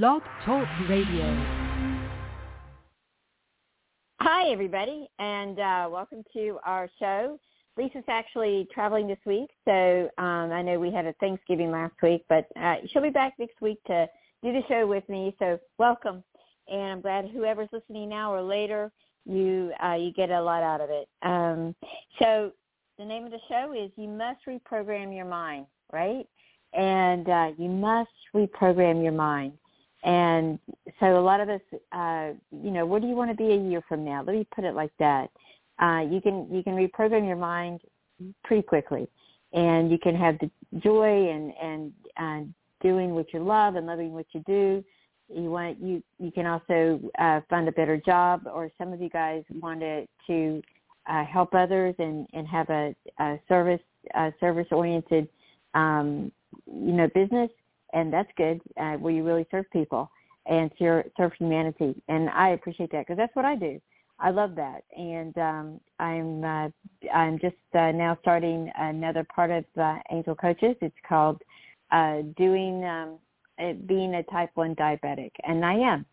Blog Talk Radio. Hi, everybody, and uh, welcome to our show. Lisa's actually traveling this week, so um, I know we had a Thanksgiving last week, but uh, she'll be back next week to do the show with me. So welcome, and I'm glad whoever's listening now or later, you uh, you get a lot out of it. Um, so the name of the show is "You Must Reprogram Your Mind," right? And uh, you must reprogram your mind. And so a lot of us, uh, you know, where do you want to be a year from now? Let me put it like that. Uh, you can you can reprogram your mind pretty quickly, and you can have the joy and and uh, doing what you love and loving what you do. You want you you can also uh, find a better job, or some of you guys wanted to uh, help others and and have a, a service a service oriented um, you know business and that's good uh, where you really serve people and serve, serve humanity. And i appreciate that because that's what i do. I love that. And um i'm uh, i'm just uh, now starting another part of uh, angel coaches. It's called uh doing um being a type 1 diabetic. And i am.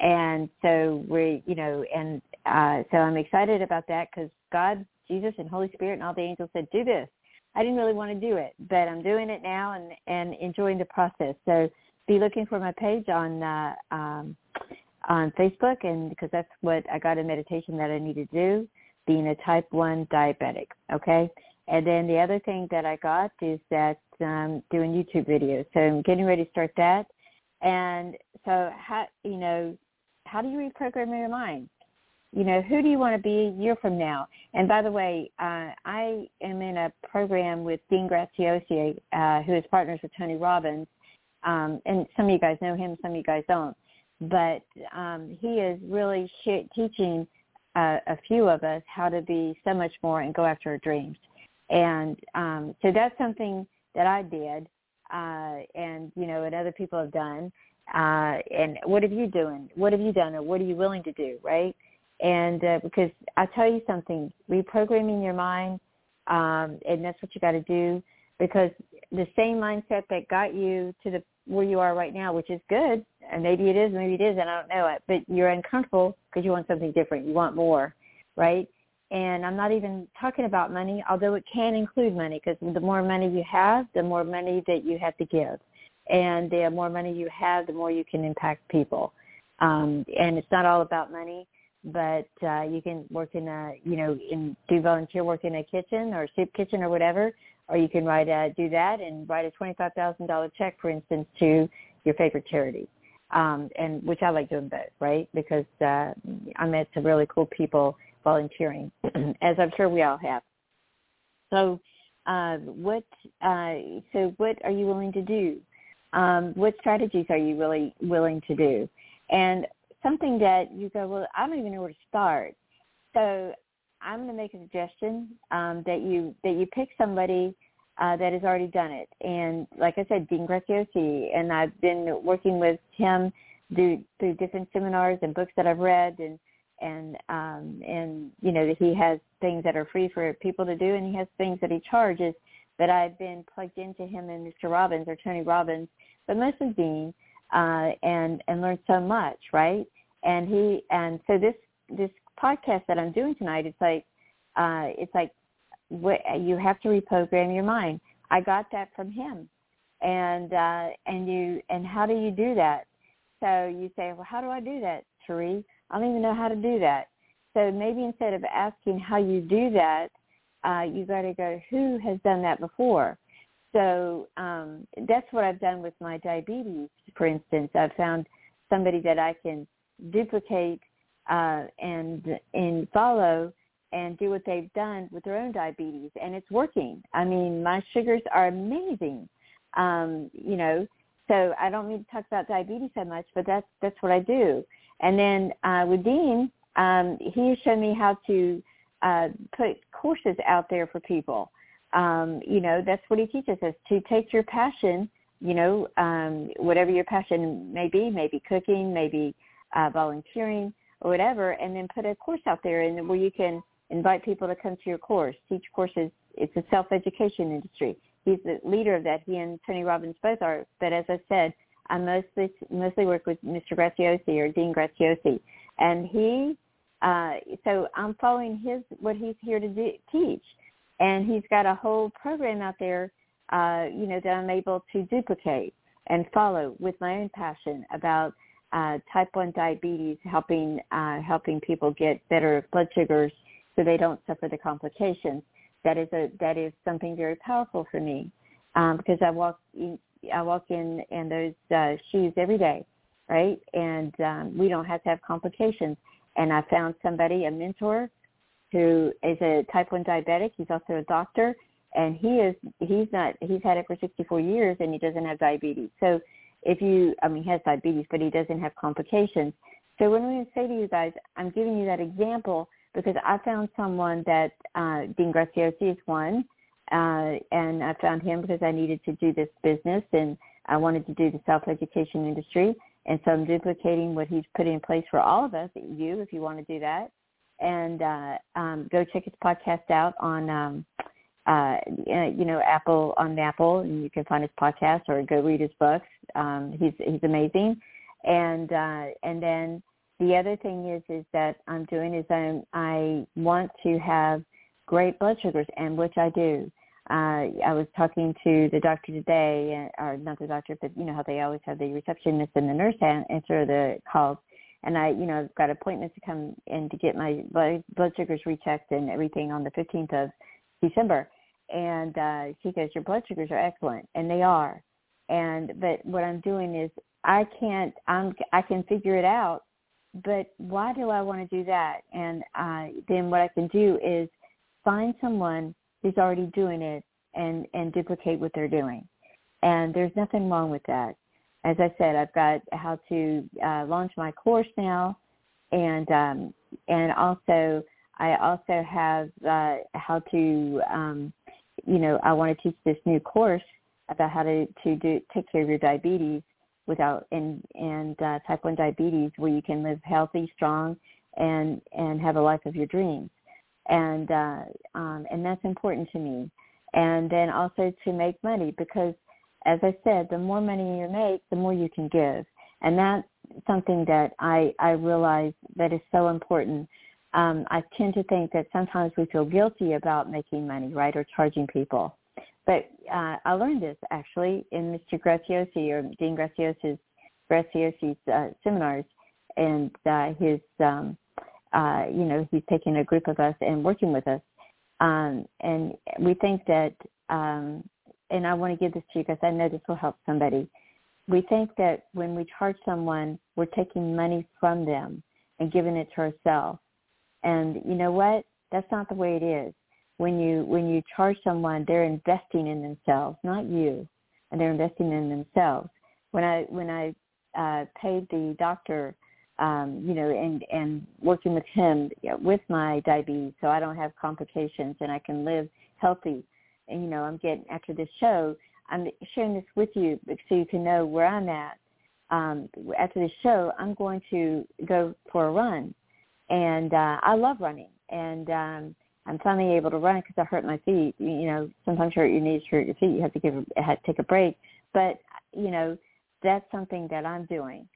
And so we you know and uh so i'm excited about that because god jesus and holy spirit and all the angels said do this I didn't really want to do it, but I'm doing it now and and enjoying the process. So be looking for my page on uh, um, on Facebook, and because that's what I got a meditation that I need to do, being a type one diabetic. Okay, and then the other thing that I got is that um, doing YouTube videos. So I'm getting ready to start that. And so how you know how do you reprogram your mind? You know, who do you want to be a year from now? And by the way, uh, I am in a program with Dean Graziosi, uh, who is partners with Tony Robbins. Um, and some of you guys know him, some of you guys don't. But um, he is really sh- teaching uh, a few of us how to be so much more and go after our dreams. And um, so that's something that I did, uh, and you know, and other people have done. Uh, and what have you doing? What have you done, or what are you willing to do? Right? And uh, because I tell you something, reprogramming your mind, um, and that's what you got to do. Because the same mindset that got you to the where you are right now, which is good, and maybe it is, maybe it isn't, I don't know it, but you're uncomfortable because you want something different, you want more, right? And I'm not even talking about money, although it can include money, because the more money you have, the more money that you have to give, and the more money you have, the more you can impact people. Um, and it's not all about money but uh, you can work in a you know in do volunteer work in a kitchen or soup kitchen or whatever or you can write a do that and write a twenty five thousand dollar check for instance to your favorite charity. Um and which i like doing both right? Because uh i met some really cool people volunteering as i'm sure we all have. So uh what uh so what are you willing to do? Um what strategies are you really willing to do? And something that you go, well, I don't even know where to start. So I'm going to make a suggestion um, that you that you pick somebody uh, that has already done it. And like I said, Dean Graziosi, and I've been working with him through through different seminars and books that I've read, and and um, and you know that he has things that are free for people to do, and he has things that he charges. But I've been plugged into him and Mr. Robbins or Tony Robbins, but mostly Dean uh, and and learn so much, right? And he and so this this podcast that I'm doing tonight, it's like uh, it's like you have to reprogram your mind. I got that from him, and uh, and you and how do you do that? So you say, well, how do I do that, Cherie? I don't even know how to do that. So maybe instead of asking how you do that, uh, you got to go, who has done that before? So um, that's what I've done with my diabetes, for instance. I've found somebody that I can duplicate uh, and and follow and do what they've done with their own diabetes, and it's working. I mean, my sugars are amazing. Um, you know, so I don't mean to talk about diabetes so much, but that's that's what I do. And then uh, with Dean, um, he showed me how to uh, put courses out there for people um, you know, that's what he teaches us to take your passion, you know, um, whatever your passion may be, maybe cooking, maybe uh, volunteering or whatever, and then put a course out there and where you can invite people to come to your course, teach courses. It's a self-education industry. He's the leader of that. He and Tony Robbins both are. But as I said, I mostly mostly work with Mr. Graziosi or Dean Graziosi, and he. Uh, so I'm following his what he's here to do, teach, and he's got a whole program out there, uh, you know, that I'm able to duplicate and follow with my own passion about uh, type one diabetes, helping uh, helping people get better blood sugars so they don't suffer the complications. That is a that is something very powerful for me um, because I walk in, I walk in in those uh, shoes every day, right? And um, we don't have to have complications. And I found somebody, a mentor, who is a type one diabetic. He's also a doctor, and he is he's not he's had it for 64 years, and he doesn't have diabetes. So if you, I mean, he has diabetes, but he doesn't have complications. So when we say to you guys, I'm giving you that example because I found someone that uh, Dean Graziosi is one, uh, and I found him because I needed to do this business and I wanted to do the self-education industry. And so I'm duplicating what he's put in place for all of us, you, if you want to do that. And uh, um, go check his podcast out on, um, uh, you know, Apple on Apple, and you can find his podcast or go read his books. Um, he's he's amazing. And uh, and then the other thing is is that I'm doing is I'm I want to have great blood sugars, and which I do. Uh, I was talking to the doctor today, uh, or not the doctor, but you know how they always have the receptionist and the nurse answer the calls. And I, you know, I've got appointments to come in to get my blood, sugars rechecked and everything on the 15th of December. And uh, she goes, your blood sugars are excellent, and they are. And but what I'm doing is I can't, I'm, I can figure it out but why do I want to do that? And uh, then what I can do is find someone who's already doing it and, and duplicate what they're doing. And there's nothing wrong with that. As I said, I've got how to uh, launch my course now, and um, and also I also have uh, how to, um, you know, I want to teach this new course about how to to do take care of your diabetes without and and uh, type 1 diabetes where you can live healthy strong and and have a life of your dreams. And uh, um, and that's important to me. And then also to make money because as I said the more money you make the more you can give and that's something that I I realize that is so important um, I tend to think that sometimes we feel guilty about making money, right, or charging people. But uh, I learned this actually in Mr. Graziosi or Dean Graziosi's Graziosi's uh, seminars, and uh, his um, uh, you know he's taking a group of us and working with us, um, and we think that um, and I want to give this to you because I know this will help somebody. We think that when we charge someone, we're taking money from them and giving it to ourselves. And you know what? That's not the way it is when you when you charge someone, they're investing in themselves, not you, and they're investing in themselves. When I when I uh, paid the doctor, um, you know, and and working with him you know, with my diabetes, so I don't have complications and I can live healthy. You know, I'm getting after this show, I'm sharing this with you so you can know where I'm at. Um, after this show, I'm going to go for a run, and uh, I love running, and um, I'm finally able to run because I hurt my feet. You know, sometimes you hurt your knees, hurt your feet. You have to give a, have to take a break. But you know, that's something that I'm doing.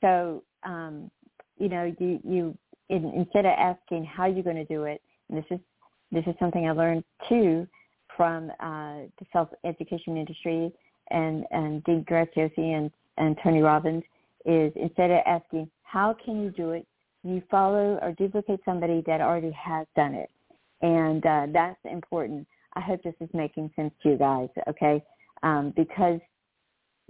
So, um, you know, you you in, instead of asking how you're going to do it, and this is this is something I learned too from uh, the self education industry and and Dean Graziosi and and Tony Robbins is instead of asking how can you do it, you follow or duplicate somebody that already has done it and uh, that's important. I hope this is making sense to you guys, okay? Um, because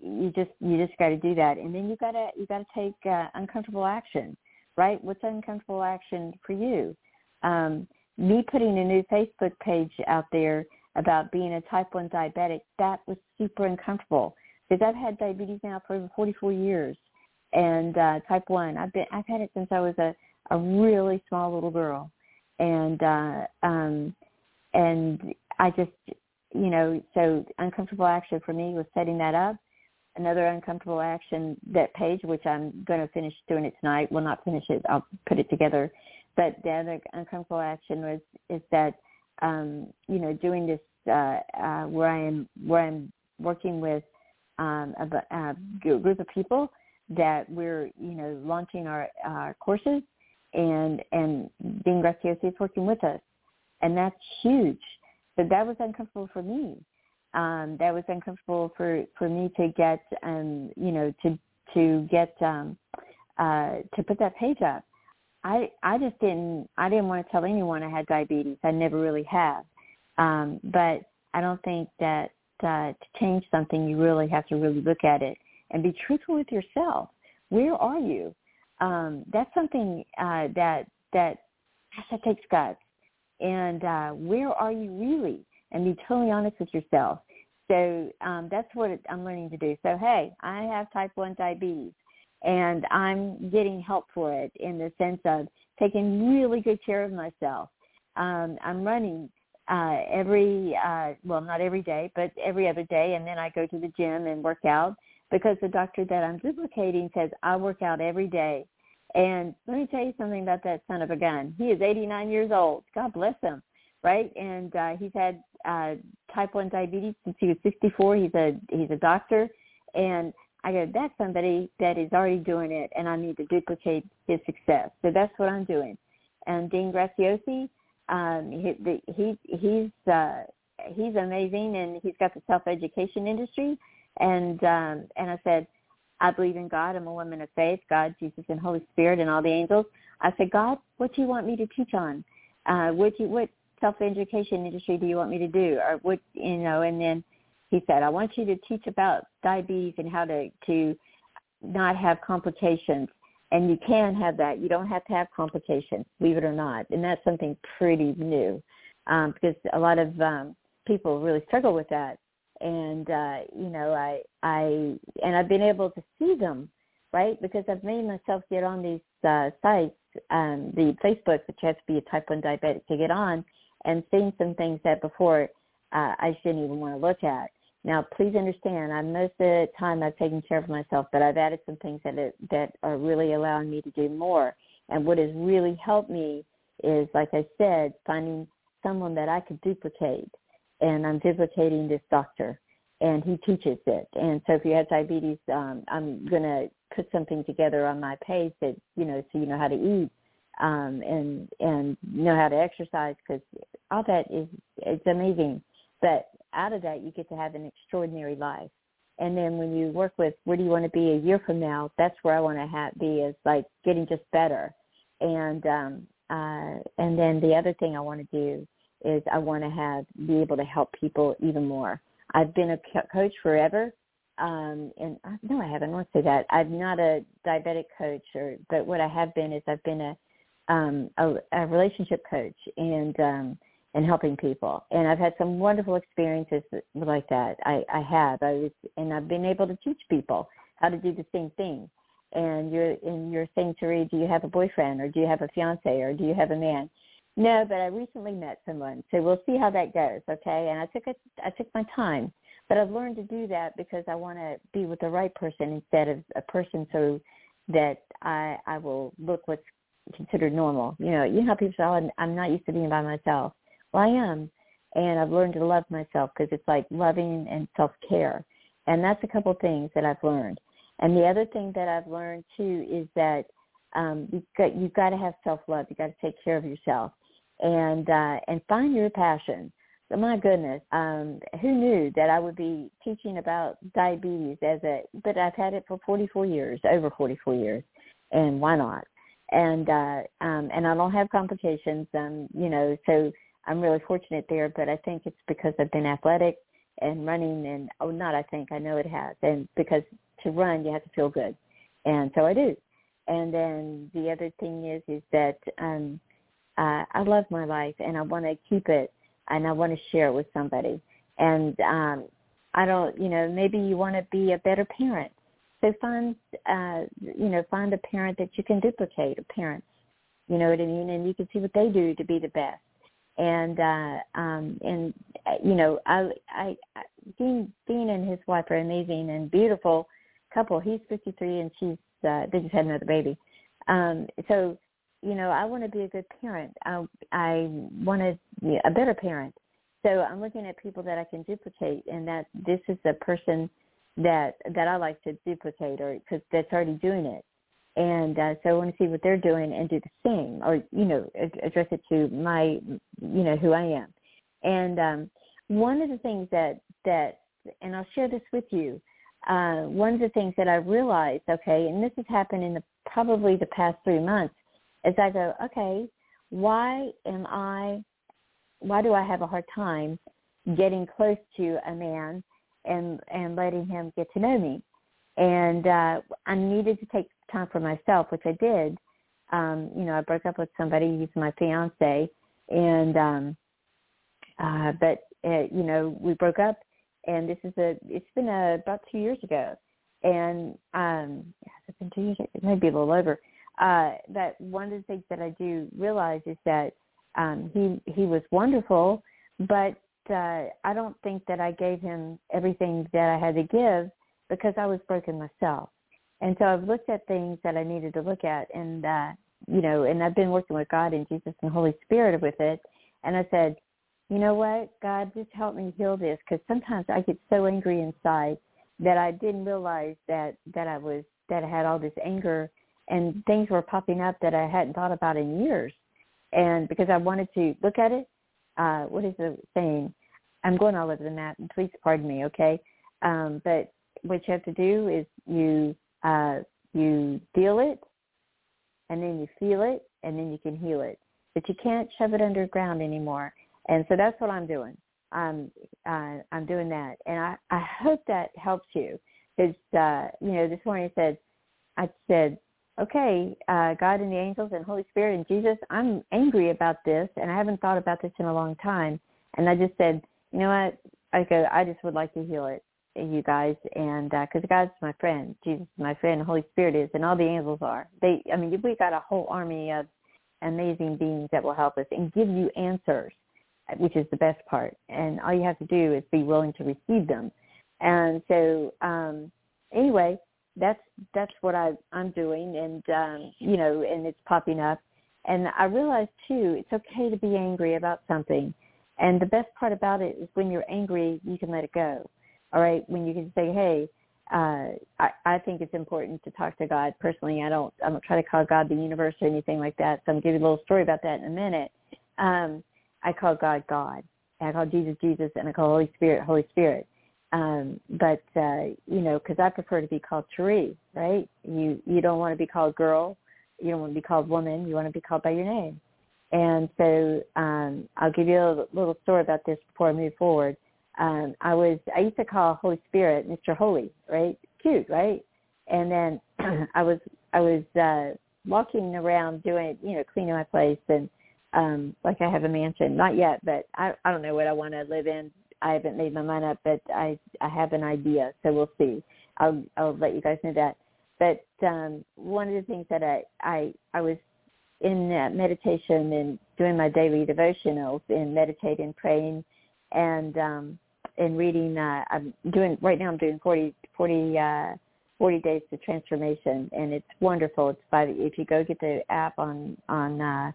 you just you just got to do that, and then you gotta you gotta take uh, uncomfortable action, right? What's uncomfortable action for you? Um, me putting a new Facebook page out there about being a type one diabetic that was super uncomfortable because I've had diabetes now for over 44 years, and uh, type one I've been I've had it since I was a a really small little girl and uh, um, and I just you know so uncomfortable action for me was setting that up. Another uncomfortable action that page, which I'm going to finish doing it tonight. Well, not finish it. I'll put it together. But the other uncomfortable action was is that um, you know doing this uh, uh, where I am where I'm working with um, a, a group of people that we're you know launching our, our courses, and and Dean Graziosi is working with us, and that's huge. So that was uncomfortable for me. Um, that was uncomfortable for for me to get um, you know to to get um, uh, to put that page up. I I just didn't I didn't want to tell anyone I had diabetes. I never really have. Um, but I don't think that uh, to change something you really have to really look at it and be truthful with yourself. Where are you? Um, that's something uh, that that that takes guts. And uh, where are you really? And be totally honest with yourself. So um, that's what I'm learning to do. So hey, I have type one diabetes and I'm getting help for it in the sense of taking really good care of myself. Um, I'm running uh, every, uh, well, not every day, but every other day, and then I go to the gym and work out because the doctor that I'm duplicating says I work out every day. And let me tell you something about that son of a gun. He is 89 years old. God bless him, right? And uh, he's had uh, type 1 diabetes since he was 64. He's a he's a doctor, and I go, that's somebody that is already doing it, and I need to duplicate his success. So that's what I'm doing. And Dean Graziosi, um, he, the, he he's uh, he's amazing, and he's got the self education industry. And um, and I said, I believe in God. I'm a woman of faith. God, Jesus, and Holy Spirit, and all the angels. I said, God, what do you want me to teach on? Uh, what you what self education industry do you want me to do, or what you know? And then he said, I want you to teach about diabetes and how to, to not have complications. And you can have that. You don't have to have complications, believe it or not. And that's something pretty new um, because a lot of um, people really struggle with that. And, uh, you know, I, I, and I've been able to see them, right? Because I've made myself get on these uh, sites, um, the Facebook, which has to be a type 1 diabetic to get on, and seeing some things that before uh, I shouldn't even want to look at. Now, please understand, I most of the time I've taken care of myself, but I've added some things that it, that are really allowing me to do more. And what has really helped me is, like I said, finding someone that I could duplicate. And I'm duplicating this doctor, and he teaches it. And so, if you have diabetes, um, I'm to put something together on my page that you know, so you know how to eat um, and and know how to exercise because all that is it's amazing. But out of that, you get to have an extraordinary life. And then when you work with where do you want to be a year from now, that's where I want to have, be is like getting just better. And um, uh, and then the other thing I want to do is I want to have be able to help people even more. I've been a coach forever, um, and uh, no, I haven't. I won't say that. I'm not a diabetic coach, or but what I have been is I've been a um, a, a relationship coach, and um, and helping people. And I've had some wonderful experiences like that. I, I have. I was, and I've been able to teach people how to do the same thing. And you're and you're saying me, do you have a boyfriend or do you have a fiance or do you have a man? No, but I recently met someone, so we'll see how that goes. Okay, and I took a, I took my time, but I've learned to do that because I want to be with the right person instead of a person so that I I will look what's considered normal. You know, you know how people say, oh, I'm not used to being by myself well, I am. And I've learned to love myself because it's like loving and self-care. And that's a couple things that I've learned. And the other thing that I've learned too is that um, you've got you've got to have self-love. You've got to take care of yourself, and uh, and find your passion. So my goodness, um, who knew that I would be teaching about diabetes as a? But I've had it for 44 years, over 44 years, and why not? And uh, um, and I don't have complications. Um, you know, so I'm really fortunate there, but I think it's because I've been athletic and running and oh not I think I know it has and because to run you have to feel good and so I do. And then the other thing is is that um uh I love my life and I want to keep it and I want to share it with somebody. And um I don't you know maybe you want to be a better parent. So find uh you know find a parent that you can duplicate a parent you know what I mean? And you can see what they do to be the best and uh um and uh, you know i i dean dean and his wife are amazing and beautiful couple. He's fifty three and she's uh they just had another baby. Um so you know i want to be a good parent. I i want to be a better parent. So i'm looking at people that i can duplicate and that this is a person that that I like to duplicate or because that's already doing it. And uh, so I want to see what they're doing and do the same, or you know, address it to my, you know, who I am. And um, one of the things that that, and I'll share this with you. Uh, one of the things that I realized, okay, and this has happened in the probably the past three months, is I go, okay, why am I, why do I have a hard time getting close to a man and and letting him get to know me? And uh, I needed to take time for myself, which I did. Um, you know, I broke up with somebody, he's my fiance, and um, uh, but uh, you know, we broke up, and this is a, it's been a, about two years ago, and um, has been two years? It might be a little over uh, that one of the things that I do realize is that um, he he was wonderful, but uh, I don't think that I gave him everything that I had to give because I was broken myself. And so I've looked at things that I needed to look at, and uh, you know, and I've been working with God and Jesus and Holy Spirit with it. And I said, you know what, God, just help me heal this because sometimes I get so angry inside that I didn't realize that that I was that I had all this anger and things were popping up that I hadn't thought about in years. And because I wanted to look at it, uh, what is the saying? I'm going all over the map. and Please pardon me, okay? Um, but what you have to do is you uh, you feel it, and then you feel it, and then you can heal it. But you can't shove it underground anymore. And so that's what I'm doing. I'm uh, I'm doing that, and I I hope that helps you. Because uh, you know, this morning I said I said okay, uh, God and the angels and Holy Spirit and Jesus, I'm angry about this, and I haven't thought about this in a long time. And I just said, you know what? I go, I just would like to heal it, you guys, and because uh, God's my friend, Jesus is my friend, the Holy Spirit is, and all the angels are. They, I mean, we got a whole army of amazing beings that will help us and give you answers, which is the best part. And all you have to do is be willing to receive them. And so, um, anyway, that's that's what I I'm doing, and um, you know, and it's popping up. And I realized too, it's okay to be angry about something. And the best part about it is when you're angry, you can let it go. All right, when you can say, hey, uh, I, I think it's important to talk to God personally. I don't I don't try to call God the universe or anything like that. So I'm giving a little story about that in a minute. Um, I call God God. I call Jesus Jesus, and I call Holy Spirit Holy Spirit. Um, but uh, you know, because I prefer to be called Cherie, right? You you don't want to be called girl, you don't want to be called woman. You want to be called by your name. And so um, I'll give you a little story about this before I move forward. Um, I was I used to call Holy Spirit Mr. Holy, right? Cute, right? And then I was I was uh, walking around doing you know cleaning my place and um like I have a mansion, not yet, but I I don't know what I want to live in I haven't made my mind up, but I I have an idea, so we'll see. I'll I'll let you guys know that. But um, one of the things that I I I was in uh, meditation and doing my daily devotionals and meditating, praying, and um, and reading. Uh, I'm doing right now. I'm doing 40 40, uh, 40 days to transformation, and it's wonderful. It's by if you go get the app on on uh,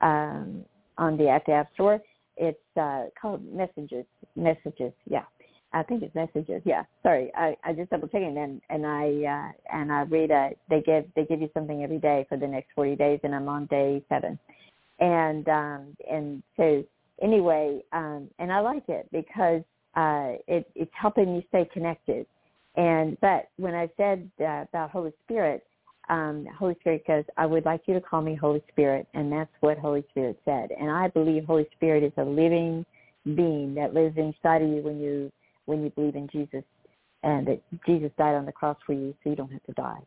um, on the at the App Store it's uh, called Messages. Messages, yeah. I think it's Messages. Yeah. Sorry, I, I just double checking and and I uh, and I read a they give they give you something every day for the next forty days, and I'm on day seven, and um, and so anyway, um, and I like it because uh, it, it's helping me stay connected. And but when I said uh, about Holy Spirit, um, Holy Spirit goes, I would like you to call me Holy Spirit. And that's what Holy Spirit said. And I believe Holy Spirit is a living being that lives inside of you when you when you believe in Jesus and that Jesus died on the cross for you so you don't have to die.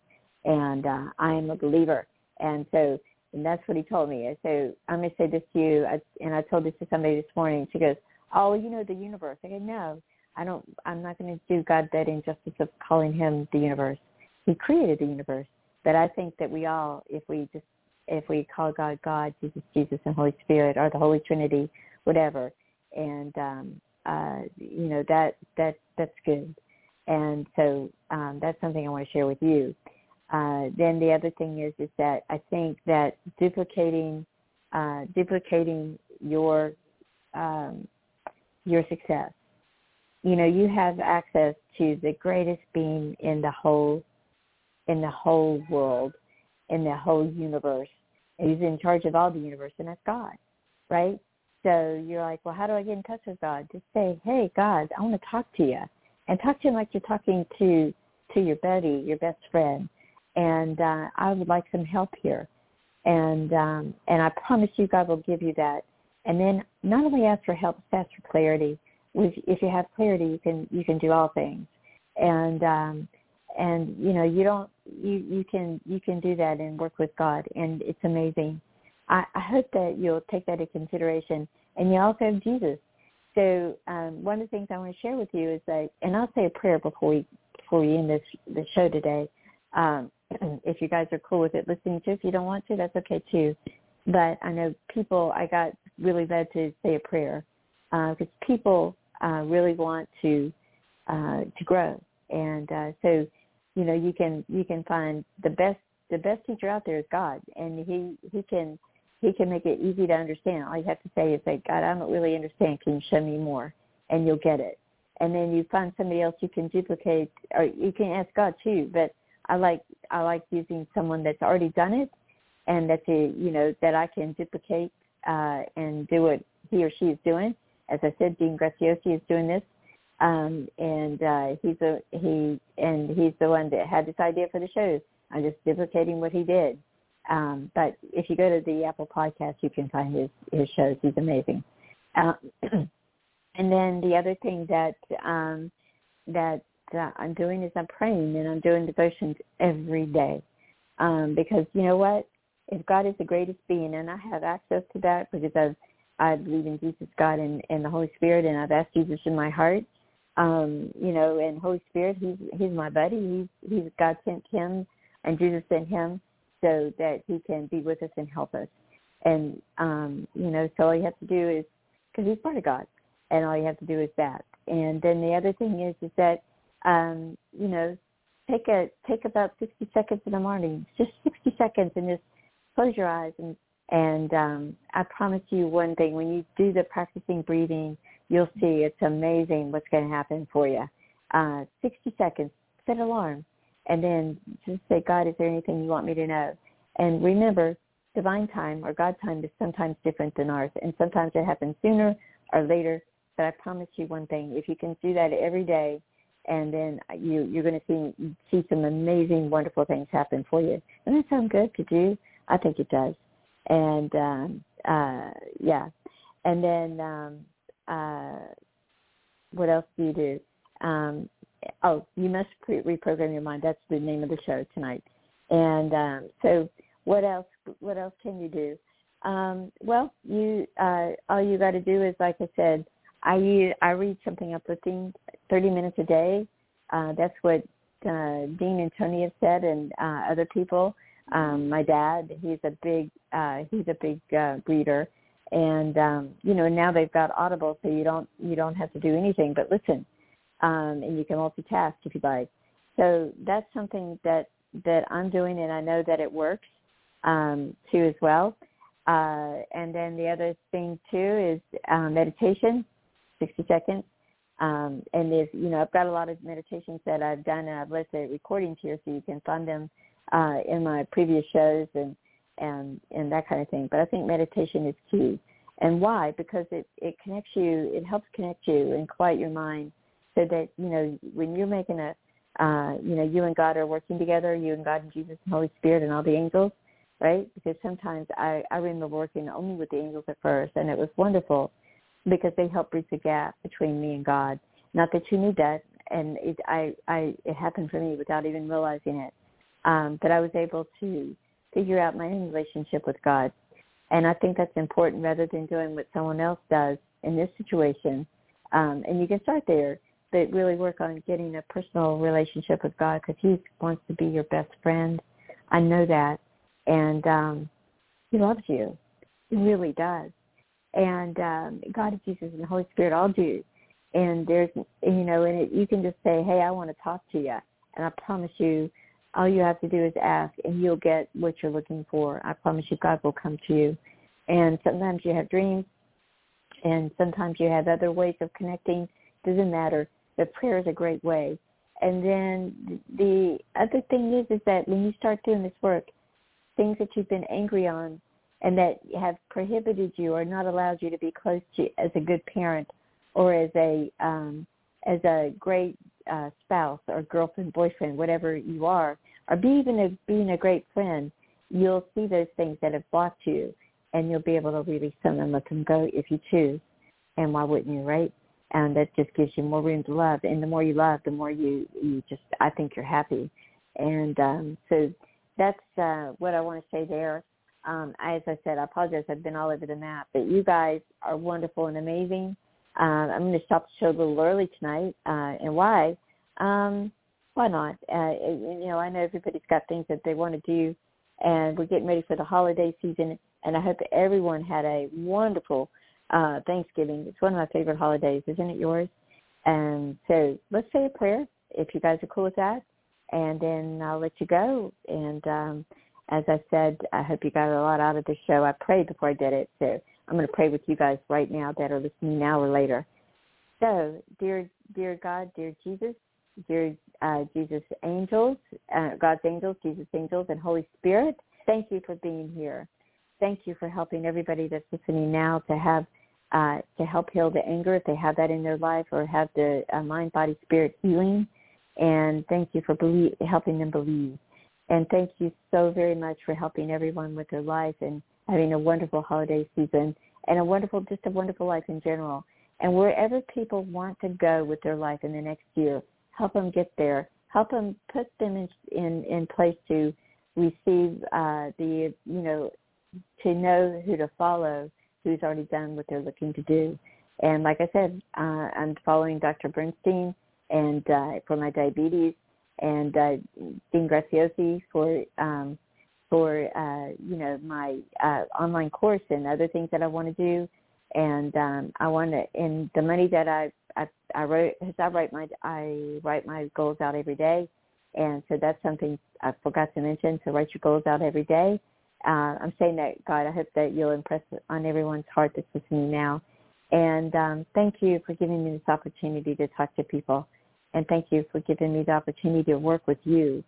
And uh, I am a believer. And so and that's what he told me. So I'm going to say this to you, I, and I told this to somebody this morning. She goes, oh, you know the universe. I go, no, I don't, I'm not going to do God that injustice of calling him the universe. He created the universe. But I think that we all, if we just, if we call God God, Jesus, Jesus, and Holy Spirit, or the Holy Trinity, whatever, and um, uh, you know that that that's good. And so um, that's something I want to share with you. Uh, then the other thing is is that I think that duplicating uh, duplicating your um, your success you know, you have access to the greatest being in the whole in the whole world, in the whole universe. He's in charge of all the universe, and that's God, right? So you're like, well, how do I get in touch with God? Just say, hey, God, I want to talk to you, and talk to him like you're talking to to your buddy, your best friend, and uh, I would like some help here, and um, and I promise you, God will give you that. And then not only ask for help, ask for clarity. If you have clarity, you can you can do all things, and um, and you know you don't you you can you can do that and work with God, and it's amazing. I, I hope that you'll take that into consideration, and you also have Jesus. So um, one of the things I want to share with you is that, and I'll say a prayer before we before we end this the show today. Um, if you guys are cool with it listening to, if you don't want to, that's okay too. But I know people, I got really led to say a prayer because uh, people uh, really want to uh, to grow, and uh, so you know you can you can find the best the best teacher out there is God, and he he can he can make it easy to understand. All you have to say is say, God, I don't really understand. Can you show me more? And you'll get it. And then you find somebody else you can duplicate, or you can ask God too. But I like I like using someone that's already done it, and that's a you know that I can duplicate uh, and do what he or she is doing. As I said, Dean Graziosi is doing this, um, and uh, he's a he and he's the one that had this idea for the shows. I'm just duplicating what he did. Um, but if you go to the Apple Podcast, you can find his his shows. He's amazing. Uh, and then the other thing that um, that uh, I'm doing is I'm praying and I'm doing devotions every day. Um, because you know what? If God is the greatest being and I have access to that because I've, I believe in Jesus, God, and, and the Holy Spirit, and I've asked Jesus in my heart, um, you know, and Holy Spirit, he's he's my buddy. He's he's God sent him, and Jesus sent him so that he can be with us and help us. And um, you know, so all you have to do is because he's part of God, and all you have to do is that. And then the other thing is is that um, you know, take a take about 60 seconds in the morning, just 60 seconds, and just close your eyes and and um, I promise you one thing: when you do the practicing breathing, you'll see it's amazing what's going to happen for you. Uh, 60 seconds, set alarm, and then just say, God, is there anything you want me to know? And remember, divine time or God time is sometimes different than ours, and sometimes it happens sooner or later. But I promise you one thing: if you can do that every day, and then you you're going to see see some amazing, wonderful things happen for you. Doesn't that sound good to do? I think it does. And um, uh, yeah, and then um, uh, what else do you do? Um, oh, you must pre- reprogram your mind. That's the name of the show tonight. And um, so, what else? What else can you do? Um, well, you uh, all you got to do is, like I said, I I read something uplifting, 30 minutes a day. Uh, that's what uh, Dean and Tony have said, and uh, other people. Um, my dad, he's a big uh, he's a big uh, reader, and um, you know now they've got Audible, so you don't you don't have to do anything but listen, um, and you can multitask if you like. So that's something that that I'm doing, and I know that it works um, too as well. Uh, and then the other thing too is uh, meditation, 60 seconds. Um, and there's, you know, I've got a lot of meditations that I've done, and I've the recordings here, so you can find them uh, in my previous shows and and and that kind of thing. But I think meditation is key. And why? Because it it connects you. It helps connect you and quiet your mind, so that you know when you're making a, uh, you know, you and God are working together. You and God and Jesus and Holy Spirit and all the angels, right? Because sometimes I I remember working only with the angels at first, and it was wonderful because they help bridge the gap between me and God. Not that you need that, and it I I it happened for me without even realizing it. Um, but I was able to figure out my own relationship with God. And I think that's important rather than doing what someone else does in this situation. Um, and you can start there, but really work on getting a personal relationship with God because he wants to be your best friend. I know that. And um, he loves you. He really does. And um, God, Jesus, and the Holy Spirit all do. And there's, you know, and it, you can just say, hey, I want to talk to you. And I promise you, all you have to do is ask and you'll get what you're looking for. I promise you God will come to you. And sometimes you have dreams and sometimes you have other ways of connecting. Doesn't matter. But prayer is a great way. And then the other thing is, is that when you start doing this work, things that you've been angry on and that have prohibited you or not allowed you to be close to as a good parent or as a um, as a great uh, spouse or girlfriend, boyfriend, whatever you are, or be even a, being a great friend, you'll see those things that have blocked you, and you'll be able to release them and let them go if you choose. And why wouldn't you, right? And that just gives you more room to love. And the more you love, the more you you just I think you're happy. And um, so that's uh, what I want to say there. Um, as I said, I apologize. I've been all over the map, but you guys are wonderful and amazing. Uh, I'm going to stop the show a little early tonight, uh, and why? Um, why not? Uh, you know, I know everybody's got things that they want to do, and we're getting ready for the holiday season. And I hope everyone had a wonderful uh, Thanksgiving. It's one of my favorite holidays, isn't it yours? And so let's say a prayer if you guys are cool with that, and then I'll let you go. And um, as I said, I hope you got a lot out of the show. I prayed before I did it, so I'm going to pray with you guys right now that are listening now or later. So, dear, dear God, dear Jesus, dear uh, Jesus angels, uh, God's angels, Jesus angels, and Holy Spirit, thank you for being here. Thank you for helping everybody that's listening now to have uh, to help heal the anger if they have that in their life or have the uh, mind, body, spirit healing. And thank you for believe, helping them believe. And thank you so very much for helping everyone with their life and having a wonderful holiday season and a wonderful, just a wonderful life in general. And wherever people want to go with their life in the next year, help them get there. Help them put them in in, in place to receive uh, the you know to know who to follow, who's already done what they're looking to do. And like I said, uh, I'm following Dr. Bernstein and uh, for my diabetes, and uh, Dean Graziosi for um, for uh, you know my uh, online course and other things that I want to do. And um, I want to, and the money that I I, I wrote, as I write my I write my goals out every day, and so that's something I forgot to mention. So write your goals out every day. Uh, I'm saying that God, I hope that you'll impress on everyone's heart that's listening now. And um, thank you for giving me this opportunity to talk to people. And thank you for giving me the opportunity to work with you,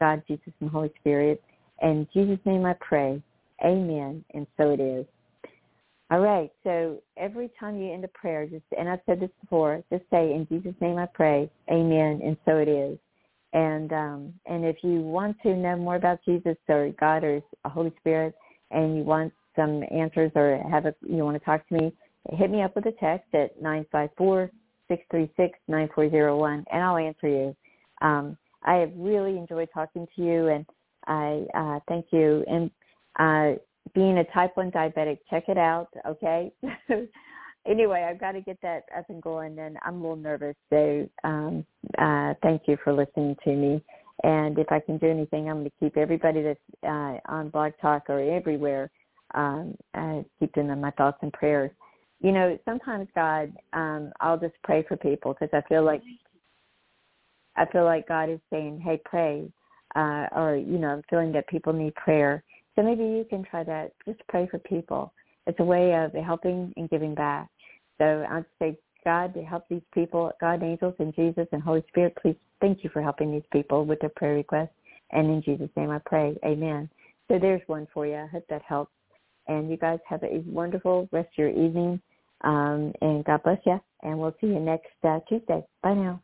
God, Jesus, and Holy Spirit. In Jesus' name I pray. Amen. And so it is. All right. So every time you end a prayer, just and I've said this before, just say, "In Jesus' name I pray, Amen." And so it is. And um, and if you want to know more about Jesus or God or the Holy Spirit, and you want some answers or have a you want to talk to me, hit me up with a text at nine five four six three six nine four zero one, and I'll answer you. Um, I have really enjoyed talking to you, and I uh, thank you. And uh, being a type 1 diabetic, check it out, okay? anyway, I've got to get that up and going, and I'm a little nervous. So um, uh, thank you for listening to me. And if I can do anything, I'm going to keep everybody that's uh, on Blog Talk or everywhere, um, uh, keep them in my thoughts and prayers. You know, sometimes God, um, I'll just pray for people because I feel like I feel like God is saying, "Hey, pray," uh, or you know, I'm feeling that people need prayer so maybe you can try that. Just pray for people. It's a way of helping and giving back. So I'd say, God, to help these people, God, angels, and Jesus and Holy Spirit, please thank you for helping these people with their prayer requests. And in Jesus' name I pray. Amen. So there's one for you. I hope that helps. And you guys have a wonderful rest of your evening. Um, and God bless you. And we'll see you next uh, Tuesday. Bye now.